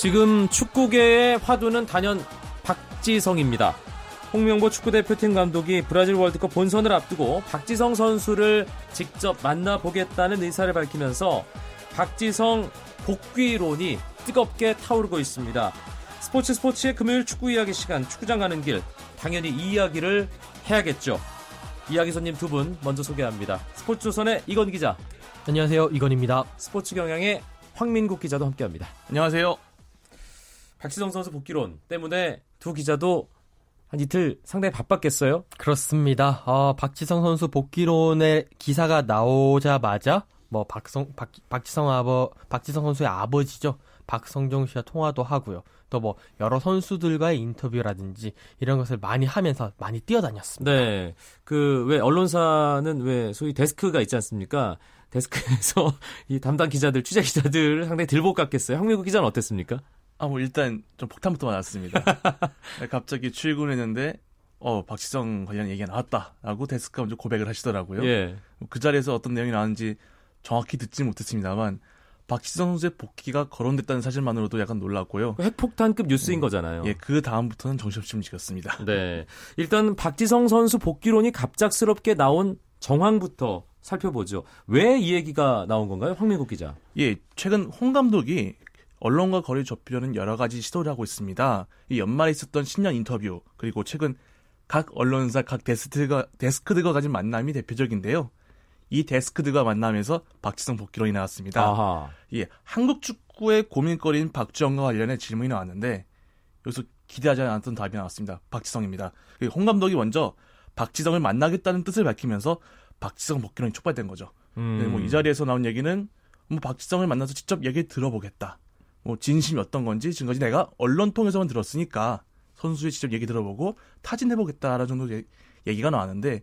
지금 축구계의 화두는 단연 박지성입니다. 홍명보 축구대표팀 감독이 브라질 월드컵 본선을 앞두고 박지성 선수를 직접 만나보겠다는 의사를 밝히면서 박지성 복귀론이 뜨겁게 타오르고 있습니다. 스포츠 스포츠의 금요일 축구 이야기 시간 축구장 가는 길 당연히 이 이야기를 해야겠죠. 이야기 손님 두 분 먼저 소개합니다. 스포츠조선의 이건 기자. 안녕하세요. 이건입니다. 스포츠 경향의 황민국 기자도 함께합니다. 안녕하세요. 박지성 선수 복귀론 때문에 두 기자도 한 이틀 상당히 바빴겠어요? 그렇습니다. 어, 박지성 선수 복귀론의 기사가 나오자마자 뭐 박성 박, 박지성 아버 박지성 선수의 아버지죠. 박성종 씨와 통화도 하고요. 또 뭐 여러 선수들과의 인터뷰라든지 이런 것을 많이 하면서 많이 뛰어다녔습니다. 네. 그 왜 언론사는 왜 소위 데스크가 있지 않습니까? 데스크에서 이 담당 기자들, 취재 기자들 상당히 들복 같겠어요. 황민국 기자는 어땠습니까? 아, 뭐 일단 좀 폭탄부터 맞았습니다. 네, 갑자기 출근했는데 어, 박지성 관련 얘기가 나왔다라고 데스크가 먼저 고백을 하시더라고요. 예. 그 자리에서 어떤 내용이 나왔는지 정확히 듣지 못했습니다만 박지성 선수의 복귀가 거론됐다는 사실만으로도 약간 놀랐고요. 핵폭탄급 뉴스인 거잖아요. 예, 그 다음부터는 정신없이 움직였습니다. 네. 일단 박지성 선수 복귀론이 갑작스럽게 나온 정황부터 살펴보죠. 왜 이 얘기가 나온 건가요? 황민국 기자. 예, 최근 홍 감독이 언론과 거리를 좁히려는 여러 가지 시도를 하고 있습니다. 이 연말에 있었던 신년 인터뷰, 그리고 최근 각 언론사, 각 데스크들과, 데스크들과 가진 만남이 대표적인데요. 이 데스크들과 만나면서 박지성 복귀론이 나왔습니다. 아하. 예, 한국 축구의 고민거리인 박주영과 관련해 질문이 나왔는데 여기서 기대하지 않았던 답이 나왔습니다. 박지성입니다. 그홍 감독이 먼저 박지성을 만나겠다는 뜻을 밝히면서 박지성 복귀론이 촉발된 거죠. 음. 네, 뭐이 자리에서 나온 얘기는 뭐 박지성을 만나서 직접 얘기 들어보겠다. 뭐 진심이 어떤 건지 지금까지 내가 언론 통해서만 들었으니까 선수의 직접 얘기 들어보고 타진해보겠다라는 정도 의 얘기가 나왔는데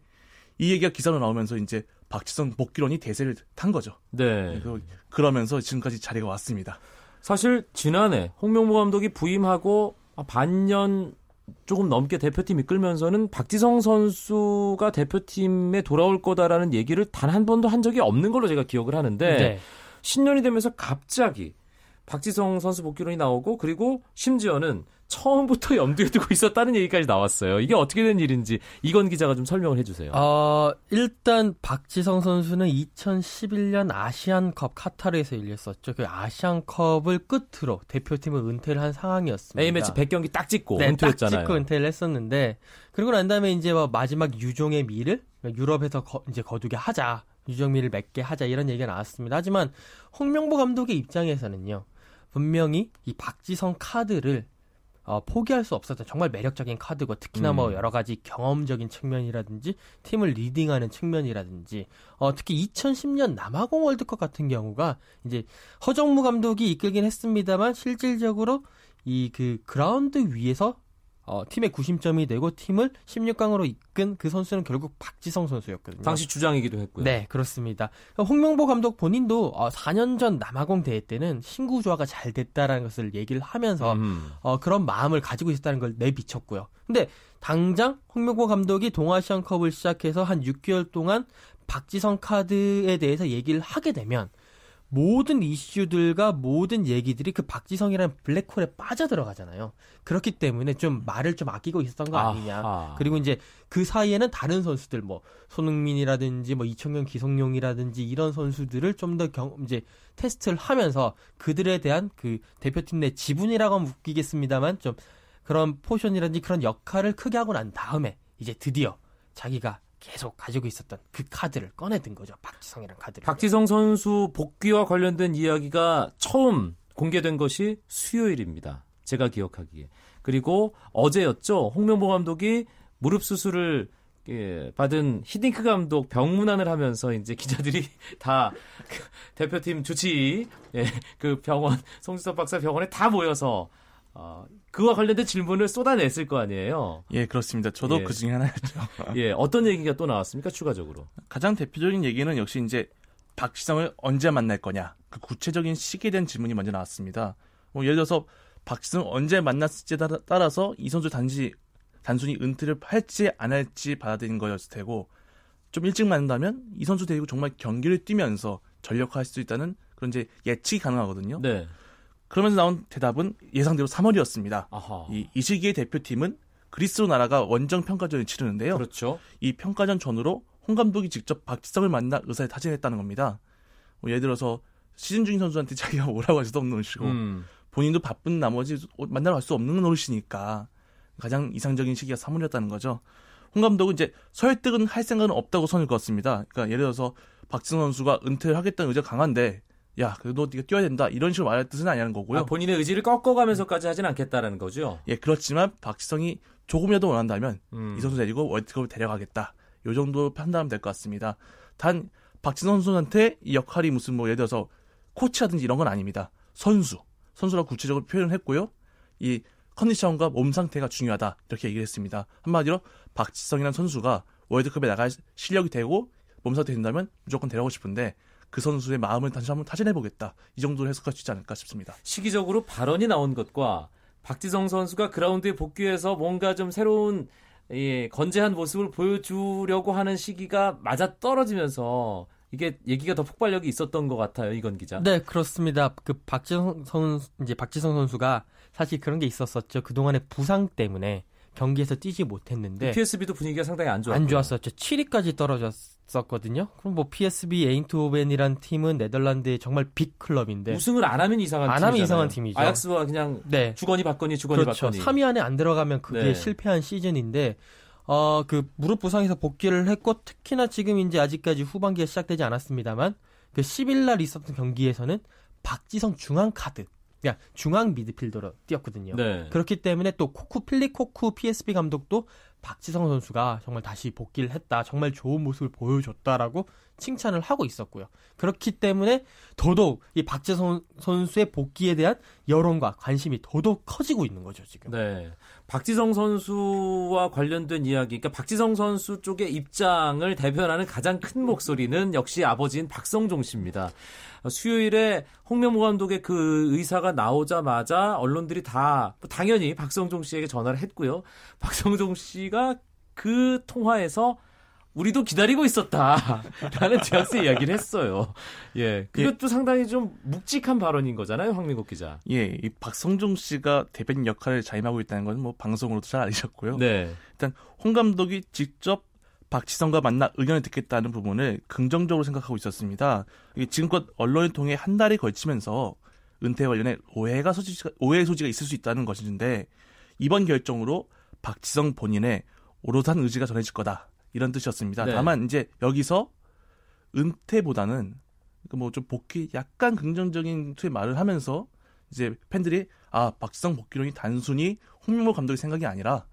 이 얘기가 기사로 나오면서 이제 박지성 복귀론이 대세를 탄 거죠. 네. 그- 그러면서 지금까지 자리가 왔습니다. 사실 지난해 홍명보 감독이 부임하고 반년 조금 넘게 대표팀 이끌면서는 박지성 선수가 대표팀에 돌아올 거다라는 얘기를 단 한 번도 한 적이 없는 걸로 제가 기억을 하는데 네. 신년이 되면서 갑자기 박지성 선수 복귀론이 나오고 그리고 심지어는 처음부터 염두에 두고 있었다는 얘기까지 나왔어요. 이게 어떻게 된 일인지 이건 기자가 좀 설명을 해주세요. 어, 일단 박지성 선수는 2011년 아시안컵 카타르에서 열렸었죠. 그 아시안컵을 끝으로 대표팀을 은퇴를 한 상황이었습니다. A매치 100경기 딱 찍고 네, 은퇴했잖아요. 딱 찍고 은퇴를 했었는데 그리고 난 다음에 이제 뭐 마지막 유종의 미를 유럽에서 거- 이제 거두게 하자. 유종미를 맺게 하자 이런 얘기가 나왔습니다. 하지만 홍명보 감독의 입장에서는요. 분명히 이 박지성 카드를 어, 포기할 수 없었던 정말 매력적인 카드고 특히나 뭐 음. 여러 가지 경험적인 측면이라든지 팀을 leading하는 측면이라든지 어, 특히 2010년 남아공 월드컵 같은 경우가 이제 허정무 감독이 이끌긴 했습니다만 실질적으로 이 그 그라운드 위에서 어, 팀의 구심점이 되고 팀을 16강으로 이끈 그 선수는 결국 박지성 선수였거든요. 당시 주장이기도 했고요. 네, 그렇습니다. 홍명보 감독 본인도 어, 4년 전 남아공 대회 때는 신구 조화가 잘 됐다라는 것을 얘기를 하면서 음. 어, 그런 마음을 가지고 있었다는 걸 내비쳤고요. 근데 당장 홍명보 감독이 동아시안컵을 시작해서 한 6개월 동안 박지성 카드에 대해서 얘기를 하게 되면 모든 이슈들과 모든 얘기들이 그 박지성이라는 블랙홀에 빠져들어가잖아요. 그렇기 때문에 좀 말을 좀 아끼고 있었던 거 아니냐. 아하. 그리고 이제 그 사이에는 다른 선수들 뭐 손흥민이라든지 뭐 이청용, 기성용이라든지 이런 선수들을 좀 더 경 이제 테스트를 하면서 그들에 대한 그 대표팀 내 지분이라고 하면 웃기겠습니다만 좀 그런 portion이라든지 그런 역할을 크게 하고 난 다음에 이제 드디어 자기가 계속 가지고 있었던 그 카드를 꺼내든 거죠. 박지성이란 카드를. 박지성 선수 복귀와 관련된 이야기가 처음 공개된 것이 수요일입니다. 제가 기억하기에. 그리고 어제였죠. 홍명보 감독이 무릎 수술을 예, 받은 히딩크 감독 병문안을 하면서 이제 기자들이 다 그 대표팀 주치 예, 그 병원 송지섭 박사 병원에 다 모여서 어, 그와 관련된 질문을 쏟아냈을 거 아니에요. 예, 그렇습니다. 저도 예. 그 중에 하나였죠. 예, 어떤 얘기가 또 나왔습니까? 추가적으로. 가장 대표적인 얘기는 역시 이제 박지성을 언제 만날 거냐. 그 구체적인 시기에 대한 질문이 먼저 나왔습니다. 뭐 예를 들어서 박지성 언제 만났을지에 따라- 따라서 이 선수 단지 단순히 은퇴를 할지 안 할지 받아들인 거였을 테고 좀 일찍 만난다면 이 선수 데리고 정말 경기를 뛰면서 전력화할 수 있다는 그런 이제 예측이 가능하거든요. 네. 그러면서 나온 대답은 예상대로 3월이었습니다. 아하. 이, 이 시기의 대표팀은 그리스로 나라가 원정 평가전을 치르는데요. 그렇죠. 이 평가전 전후로 홍 감독이 직접 박지성을 만나 의사를 타진했다는 겁니다. 뭐 예를 들어서 시즌 중인 선수한테 자기가 뭐라고 할 수도 없는 것이고 음. 본인도 바쁜 나머지 만나러 갈 수 없는 노릇이니까 가장 이상적인 시기가 3월이었다는 거죠. 홍 감독은 이제 설득은 할 생각은 없다고 선을 그었습니다. 그러니까 예를 들어서 박지성 선수가 은퇴를 하겠다는 의지가 강한데 야, 그래도 네가 뛰어야 된다 이런 식으로 말할 뜻은 아니라는 거고요. 아, 본인의 의지를 꺾어가면서까지 하진 않겠다라는 거죠. 예, 그렇지만 박지성이 조금이라도 원한다면 음. 이 선수 데리고 월드컵을 데려가겠다. 요 정도 판단하면 될 것 같습니다. 단 박지성 선수한테 이 역할이 무슨 뭐 예를 들어서 코치라든지 이런 건 아닙니다. 선수, 선수라고 구체적으로 표현을 했고요. 이 컨디션과 몸 상태가 중요하다 이렇게 얘기를 했습니다. 한마디로 박지성이라는 선수가 월드컵에 나갈 실력이 되고 몸 상태 된다면 무조건 데려가고 싶은데 그 선수의 마음을 다시 한번 타진해 보겠다. 이 정도로 해석할 수 있지 않을까 싶습니다. 시기적으로 발언이 나온 것과 박지성 선수가 그라운드에 복귀해서 뭔가 좀 새로운 예, 건재한 모습을 보여주려고 하는 시기가 맞아 떨어지면서 이게 얘기가 더 폭발력이 있었던 것 같아요, 이건 기자. 네, 그렇습니다. 그 박지성 선 이제 박지성 선수가 사실 그런 게 있었었죠. 그 동안의 부상 때문에 경기에서 뛰지 못했는데 PSB도 분위기가 상당히 안 좋았고. 안 좋았었죠. 7위까지 떨어졌었거든요. 그럼 뭐 PSV 에인트호벤이란 팀은 네덜란드의 정말 빅 클럽인데 우승을 안 하면 이상한 안 팀이잖아요. 하면 이상한 팀이죠. 아약스와 그냥 네. 주거니 받거니 주거니 그렇죠. 받거니. 3위 안에 안 들어가면 그게 네. 실패한 시즌인데 어 그 무릎 부상에서 복귀를 했고 특히나 지금 이제 아직까지 후반기가 시작되지 않았습니다만 그 10일 날 있었던 경기에서는 박지성 중앙 카드 그러니까 중앙 미드필더로 뛰었거든요. 네. 그렇기 때문에 또 코쿠 필리코쿠 PSB 감독도 박지성 선수가 정말 다시 복귀를 했다. 정말 좋은 모습을 보여줬다라고 칭찬을 하고 있었고요. 그렇기 때문에 더더욱 이 박지성 선수의 복귀에 대한 여론과 관심이 더더욱 커지고 있는 거죠, 지금. 네. 박지성 선수와 관련된 이야기, 그러니까 박지성 선수 쪽의 입장을 대변하는 가장 큰 목소리는 역시 아버지인 박성종 씨입니다. 수요일에 홍명보 감독의 그 의사가 나오자마자 언론들이 다 당연히 박성종 씨에게 전화를 했고요. 박성종 씨가 그 통화에서 우리도 기다리고 있었다라는 뉘앙스의 이야기를 했어요. 예, 그것도 상당히 좀 묵직한 발언인 거잖아요, 황민국 기자. 예, 이 박성종 씨가 대변인 역할을 자임하고 있다는 건뭐 방송으로도 잘 알리셨고요. 네, 일단 홍 감독이 직접 박지성과 만나 의견을 듣겠다는 부분을 긍정적으로 생각하고 있었습니다. 지금껏 언론을 통해 한 달이 걸치면서 은퇴 관련해 오해가 소지가, 오해의 소지가 있을 수 있다는 것인데 이번 결정으로 박지성 본인의 오롯한 의지가 전해질 거다 이런 뜻이었습니다. 네. 다만 이제 여기서 은퇴보다는 뭐 좀 복귀 약간 긍정적인 투의 말을 하면서 이제 팬들이 아 박지성 복귀론이 단순히 홍명보 감독의 생각이 아니라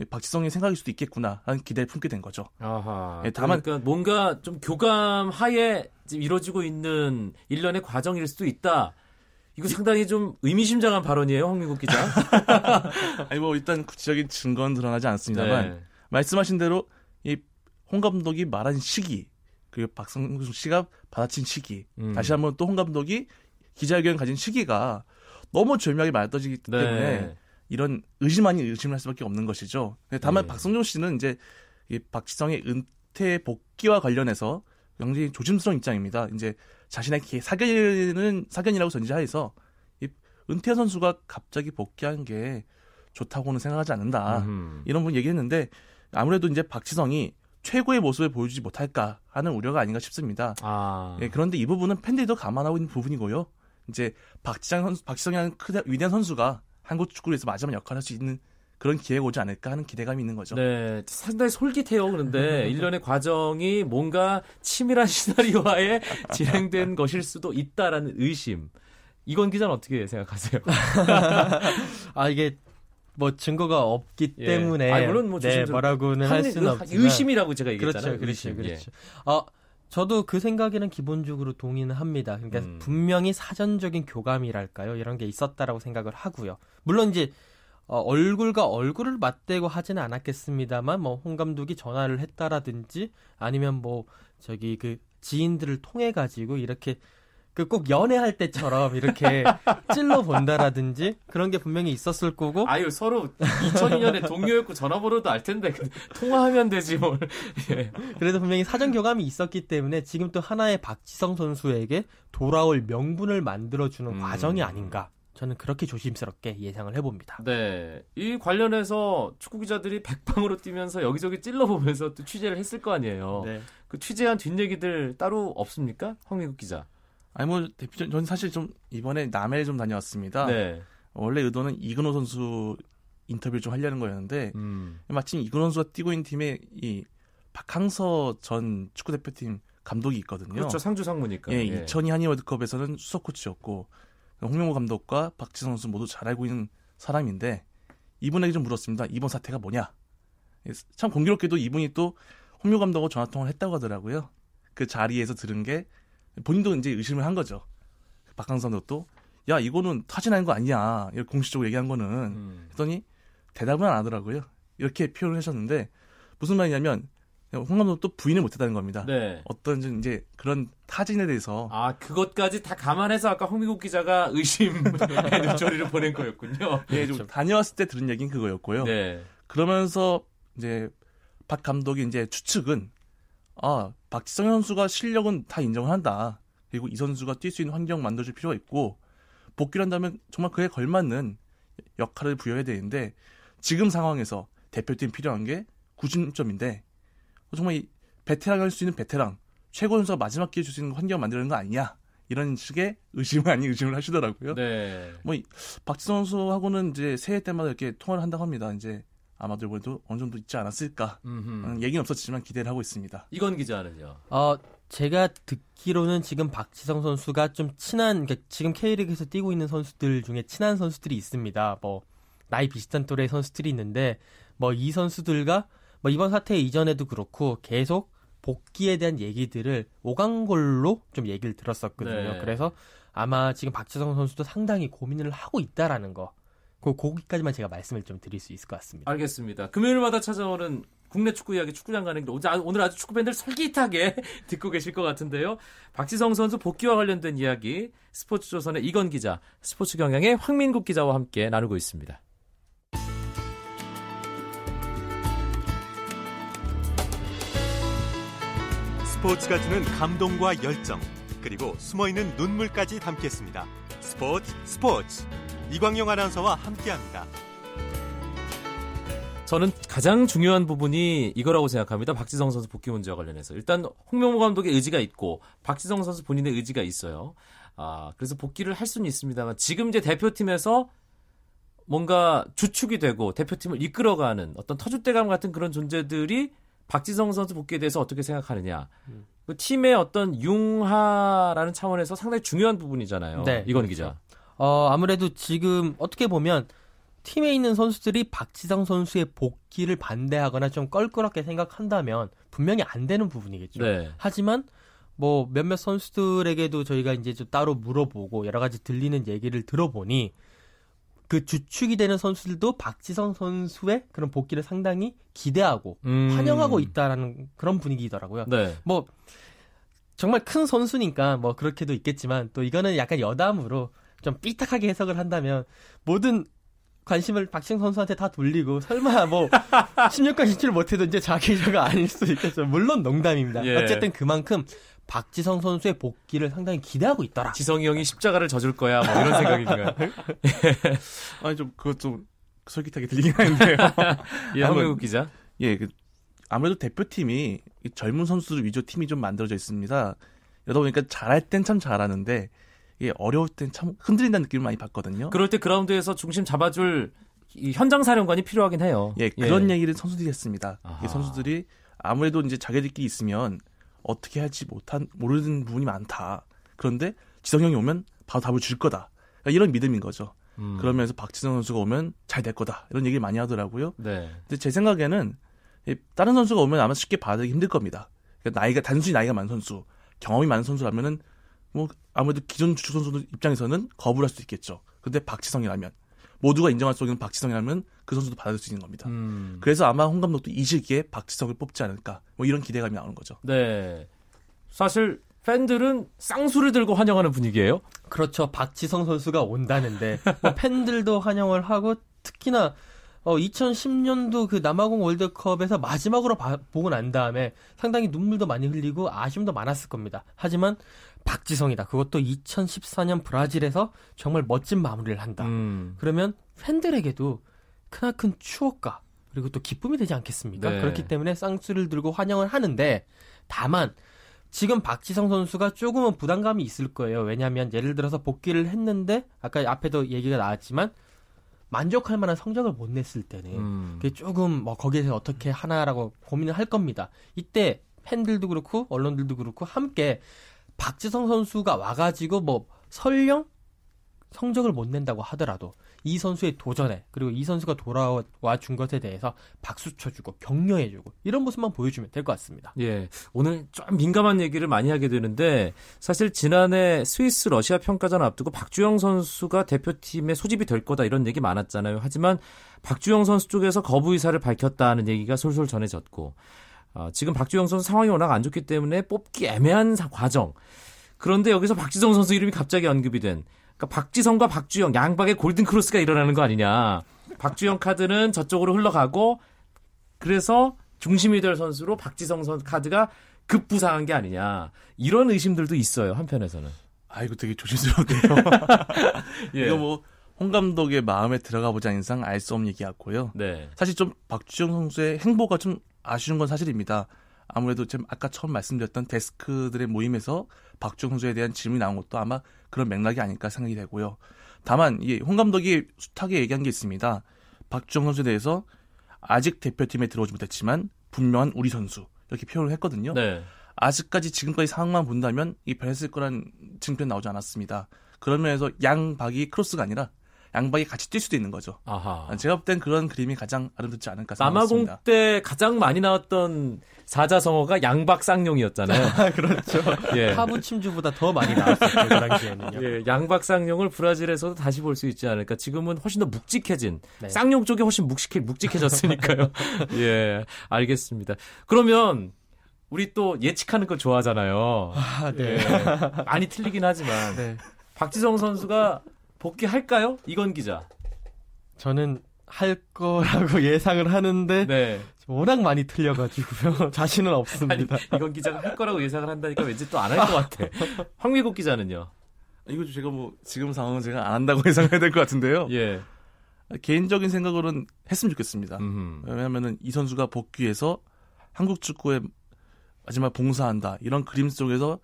예, 박지성의 생각일 수도 있겠구나라는 기대를 품게 된 거죠. 아하. 예, 다만- 그러니까 뭔가 좀 교감 하에 지금 이루어지고 있는 일련의 과정일 수도 있다. 이거 상당히 좀 의미심장한 발언이에요, 황민국 기자. 아니 뭐 일단 구체적인 증거는 드러나지 않습니다만 네. 말씀하신 대로 이 홍 감독이 말한 시기 그리고 박성수 씨가 받아친 시기 음. 다시 한번 또 홍 감독이 기자회견 가진 시기가 너무 절묘하게 맞아떨어지기 네. 때문에 이런 의심 아닌 의심을 할 수밖에 없는 것이죠. 다만 네. 박성종 씨는 이제 이 박지성의 은퇴 복귀와 관련해서 굉장히 조심스러운 입장입니다. 이제 자신의 기- 사견은 사견이라고 전제하에서 이 은퇴 선수가 갑자기 복귀한 게 좋다고는 생각하지 않는다. 음흠. 이런 분 얘기했는데 아무래도 이제 박지성이 최고의 모습을 보여주지 못할까 하는 우려가 아닌가 싶습니다. 아. 예, 그런데 이 부분은 팬들도 감안하고 있는 부분이고요. 이제 박지성 선수, 박지성이라는 크다, 위대한 선수가 한국 축구에서 마지막 역할을 할 수 있는 그런 기회가 오지 않을까 하는 기대감이 있는 거죠. 네, 상당히 솔깃해요. 그런데 일련의 과정이 뭔가 치밀한 시나리오하에 진행된 것일 수도 있다라는 의심. 이건 기자는 어떻게 생각하세요? 아 이게 뭐 증거가 없기 예. 네. 때문에 아, 물론 뭐 네, 뭐라고는 할 수는 의- 없지만 의심이라고 제가 얘기했잖아요. 그렇죠, 그렇죠, 의심. 예. 그렇죠. 어, 저도 그 생각에는 기본적으로 동의는 합니다. 그러니까 음. 분명히 사전적인 교감이랄까요, 이런 게 있었다라고 생각을 하고요. 물론 이제 어, 얼굴과 얼굴을 맞대고 하지는 않았겠습니다만, 뭐 홍 감독이 전화를 했다라든지 아니면 뭐 저기 그 지인들을 통해 가지고 이렇게 그 꼭 연애할 때처럼 이렇게 찔러 본다라든지 그런 게 분명히 있었을 거고 아유 서로 2002년에 동료였고 전화번호도 알 텐데 근데 통화하면 되지 뭘. 예. 그래도 분명히 사전 교감이 있었기 때문에 지금 또 하나의 박지성 선수에게 돌아올 명분을 만들어 주는 음. 과정이 아닌가 저는 그렇게 조심스럽게 예상을 해봅니다. 네. 이 관련해서 축구 기자들이 백방으로 뛰면서 여기저기 찔러보면서 또 취재를 했을 거 아니에요. 네. 그 취재한 뒷얘기들 따로 없습니까? 황미국 기자. 아니 뭐 대표 저는 사실 좀 이번에 남해를 좀 다녀왔습니다. 네. 원래 의도는 이근호 선수 인터뷰를 좀 하려는 거였는데 음. 마침 이근호 선수가 뛰고 있는 팀에 이 박항서 전 축구 대표팀 감독이 있거든요. 그렇죠. 상주 상무니까. 예, 2002 한일 월드컵에서는 수석 코치였고 홍명보 감독과 박지성 선수 모두 잘 알고 있는 사람인데 이분에게 좀 물었습니다. 이번 사태가 뭐냐? 예, 참 공교롭게도 이분이 또 홍명 감독하고 전화 통화를 했다고 하더라고요. 그 자리에서 들은 게 본인도 이제 의심을 한 거죠. 박항서 감독도 야 이거는 타진하는 거 아니야. 이렇게 공식적으로 얘기한 거는 음. 했더니 대답은 안 하더라고요. 이렇게 표현을 하셨는데 무슨 말이냐면 홍 감독도 부인을 못했다는 겁니다. 네. 어떤 좀 이제 그런 타진에 대해서 아, 그것까지 다 감안해서 아까 홍미국 기자가 의심의 눈초리를 보낸 거였군요. 예, 좀 다녀왔을 때 들은 얘기는 그거였고요. 네. 그러면서 이제 박 감독이 이제 추측은 아 박지성 선수가 실력은 다 인정을 한다. 그리고 이 선수가 뛸 수 있는 환경 만들어줄 필요가 있고 복귀를 한다면 정말 그에 걸맞는 역할을 부여해야 되는데 지금 상황에서 대표팀 필요한 게 90점인데 정말 이 베테랑 할 수 있는 베테랑 최고 선수가 마지막 기회 줄 수 있는 환경 만드는 거 아니냐 이런 식의 의심을 아닌 의심을 하시더라고요. 네. 뭐 이- 박지성 선수하고는 이제 새해 때마다 이렇게 통화를 한다고 합니다. 이제 아마도 이번에도 어느 정도 있지 않았을까. 음흠. 음, 얘기는 없었지만 기대를 하고 있습니다. 이건 기자는요. 어, 제가 듣기로는 지금 박지성 선수가 좀 친한, 그러니까 지금 K리그에서 뛰고 있는 선수들 중에 친한 선수들이 있습니다. 뭐, 나이 비슷한 또래의 선수들이 있는데, 뭐, 이 선수들과, 뭐, 이번 사태 이전에도 그렇고, 계속 복귀에 대한 얘기들을 오간 걸로 좀 얘기를 들었었거든요. 네. 그래서 아마 지금 박지성 선수도 상당히 고민을 하고 있다라는 거. 그, 거기까지만 제가 말씀을 좀 드릴 수 있을 것 같습니다. 알겠습니다. 금요일마다 찾아오는 국내 축구 이야기 축구장 가는 길 오늘, 아- 오늘 아주 축구 팬들 솔깃하게 듣고 계실 것 같은데요. 박지성 선수 복귀와 관련된 이야기 스포츠조선의 이건 기자, 스포츠 경향의 황민국 기자와 함께 나누고 있습니다. 스포츠가 주는 감동과 열정 그리고 숨어있는 눈물까지 담겠습니다. 스포츠 스포츠 이광용 아나운서와 함께합니다. 저는 가장 중요한 부분이 이거라고 생각합니다. 박지성 선수 복귀 문제와 관련해서. 일단 홍명보 감독의 의지가 있고 박지성 선수 본인의 의지가 있어요. 아, 그래서 복귀를 할 수는 있습니다만 지금 이제 대표팀에서 뭔가 주축이 되고 대표팀을 이끌어가는 어떤 터줏대감 같은 그런 존재들이 박지성 선수 복귀에 대해서 어떻게 생각하느냐. 그 팀의 어떤 융화라는 차원에서 상당히 중요한 부분이잖아요. 네, 이건 그렇죠. 기자. 어, 아무래도 지금 어떻게 보면 팀에 있는 선수들이 박지성 선수의 복귀를 반대하거나 좀 껄끄럽게 생각한다면 분명히 안 되는 부분이겠죠. 네. 하지만 뭐 몇몇 선수들에게도 저희가 이제 좀 따로 물어보고 여러 가지 들리는 얘기를 들어보니 그 주축이 되는 선수들도 박지성 선수의 그런 복귀를 상당히 기대하고 음. 환영하고 있다라는 그런 분위기더라고요. 네. 뭐 정말 큰 선수니까 뭐 그렇게도 있겠지만 또 이거는 약간 여담으로 좀 삐딱하게 해석을 한다면 모든 관심을 박지성 선수한테 다 돌리고 설마 뭐 16강 진출 못해도 이제 자기자가 아닐 수도 있겠죠. 물론 농담입니다. 예. 어쨌든 그만큼 박지성 선수의 복귀를 상당히 기대하고 있더라. 지성이 형이 십자가를 져줄 거야. 뭐 이런 생각인가요? 아니 좀 그것 좀 솔깃하게 들리긴 하는데요. 예, 황명국 기자. 예, 그 아무래도 대표팀이 이 젊은 선수들 위주 팀이 좀 만들어져 있습니다. 이러다 보니까 잘할 땐 참 잘하는데 이게 어려울 땐 참 흔들린다는 느낌을 많이 받거든요. 그럴 때 그라운드에서 중심 잡아줄 이 현장 사령관이 필요하긴 해요. 예, 그런 얘기를 선수들이 했습니다. 이 선수들이 아무래도 이제 자기들끼리 있으면 어떻게 할지 못한 모르는 부분이 많다. 그런데 지성 형이 오면 바로 답을 줄 거다. 그러니까 이런 믿음인 거죠. 음. 그러면서 박지성 선수가 오면 잘 될 거다. 이런 얘기 많이 하더라고요. 네. 근데 제 생각에는 이 다른 선수가 오면 아마 쉽게 받아들이기 힘들 겁니다. 그러니까 나이가 단순히 나이가 많은 선수, 경험이 많은 선수라면은 뭐 아무래도 기존 주축 선수들 입장에서는 거부를 할수 있겠죠. 근데 박지성이라면 모두가 인정할 수 있는 박지성이라면 그 선수도 받아들일 수 있는 겁니다. 음. 그래서 아마 홍 감독도 이 시기에 박지성을 뽑지 않을까 뭐 이런 기대감이 나오는 거죠. 네. 사실 팬들은 쌍수를 들고 환영하는 분위기예요. 그렇죠. 박지성 선수가 온다는데 뭐 팬들도 환영을 하고 특히나 어, 2010년도 그 남아공 월드컵에서 마지막으로 봐- 보고 난 다음에 상당히 눈물도 많이 흘리고 아쉬움도 많았을 겁니다. 하지만 박지성이다. 그것도 2014년 브라질에서 정말 멋진 마무리를 한다. 음. 그러면 팬들에게도 크나큰 추억과 그리고 또 기쁨이 되지 않겠습니까? 네. 그렇기 때문에 쌍수를 들고 환영을 하는데 다만 지금 박지성 선수가 조금은 부담감이 있을 거예요. 왜냐하면 예를 들어서 복귀를 했는데 아까 앞에도 얘기가 나왔지만 만족할 만한 성적을 못 냈을 때는 음. 그게 조금 뭐 거기에서 어떻게 하나라고 고민을 할 겁니다. 이때 팬들도 그렇고 언론들도 그렇고 함께 박지성 선수가 와가지고 뭐 설령 성적을 못 낸다고 하더라도 이 선수의 도전에 그리고 이 선수가 돌아와 준 것에 대해서 박수 쳐주고 격려해주고 이런 모습만 보여주면 될 것 같습니다. 예, 오늘 좀 민감한 얘기를 많이 하게 되는데 사실 지난해 스위스 러시아 평가전 앞두고 박주영 선수가 대표팀에 소집이 될 거다 이런 얘기 많았잖아요. 하지만 박주영 선수 쪽에서 거부 의사를 밝혔다는 얘기가 솔솔 전해졌고 어, 지금 박주영 선수 상황이 워낙 안 좋기 때문에 뽑기 애매한 사- 과정. 그런데 여기서 박지성 선수 이름이 갑자기 언급이 된 그러니까 박지성과 박주영 양박의 골든 크로스가 일어나는 거 아니냐. 박주영 카드는 저쪽으로 흘러가고 그래서 중심이 될 선수로 박지성 선 카드가 급부상한 게 아니냐. 이런 의심들도 있어요. 한편에서는. 아 이거 되게 조심스러운데요. 예. 이거 뭐 홍 감독의 마음에 들어가 보지 않은 이상 알 수 없는 얘기 같고요. 네. 사실 좀 박주영 선수의 행보가 좀 아쉬운 건 사실입니다. 아무래도 지금 아까 처음 말씀드렸던 데스크들의 모임에서 박주영 선수에 대한 질문이 나온 것도 아마 그런 맥락이 아닐까 생각이 되고요. 다만 이홍 감독이 숱하게 얘기한 게 있습니다. 박주영 선수에 대해서 아직 대표팀에 들어오지 못했지만 분명한 우리 선수 이렇게 표현을 했거든요. 네. 아직까지 지금까지 상황만 본다면 이 변했을 거란 증표는 나오지 않았습니다. 그런 면에서 양박이 크로스가 아니라 양박이 같이 뛸 수도 있는 거죠. 아하. 제가 볼 땐 그런 그림이 가장 아름답지 않을까 생각합니다. 남아공 때 가장 많이 나왔던 사자성어가 양박 쌍용이었잖아요. 그렇죠. 예. 하부 침주보다 더 많이 나왔었죠 그 당시에는요. 예, 양박 쌍용을 브라질에서도 다시 볼 수 있지 않을까. 지금은 훨씬 더 묵직해진 네. 쌍용 쪽이 훨씬 묵직해 묵직해졌으니까요. 예, 알겠습니다. 그러면 우리 또 예측하는 거 좋아하잖아요. 아, 네. 예, 많이 틀리긴 하지만 네. 박지성 선수가 복귀할까요? 이건 기자. 저는 할 거라고 예상을 하는데 네. 워낙 많이 틀려가지고요. 자신은 아니, 없습니다. 이건 기자가 할 거라고 예상을 한다니까 왠지 또 안 할 것 같아. 황미국 기자는요? 이거 제가 뭐 지금 상황은 제가 안 한다고 예상해야 될 것 같은데요. 예. 개인적인 생각으로는 했으면 좋겠습니다. 음. 왜냐하면은 이 선수가 복귀해서 한국 축구에 마지막 봉사한다 이런 그림 속에서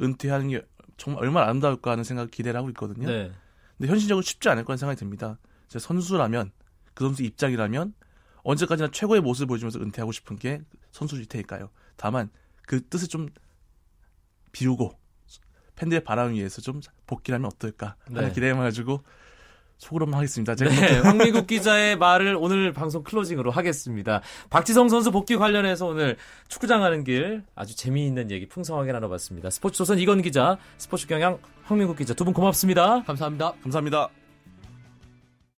은퇴하는 게 정말 얼마나 아름다울까 하는 생각을 기대를 하고 있거든요. 네. 근데 현실적으로 쉽지 않을 거라는 생각이 듭니다. 제 선수라면 그 선수 입장이라면 언제까지나 최고의 모습을 보여주면서 은퇴하고 싶은 게 선수일 테니까요. 다만 그 뜻을 좀 비우고 팬들의 바람을 위해서 좀 복귀를 하면 어떨까 하는 네. 기대만 가지고 속으로만 하겠습니다. 제가 네, 황미국 기자의 말을 오늘 방송 클로징으로 하겠습니다. 박지성 선수 복귀 관련해서 오늘 축구장 가는 길 아주 재미있는 얘기 풍성하게 나눠봤습니다. 스포츠조선 이건 기자, 스포츠 경향 황미국 기자 두 분 고맙습니다. 감사합니다. 감사합니다.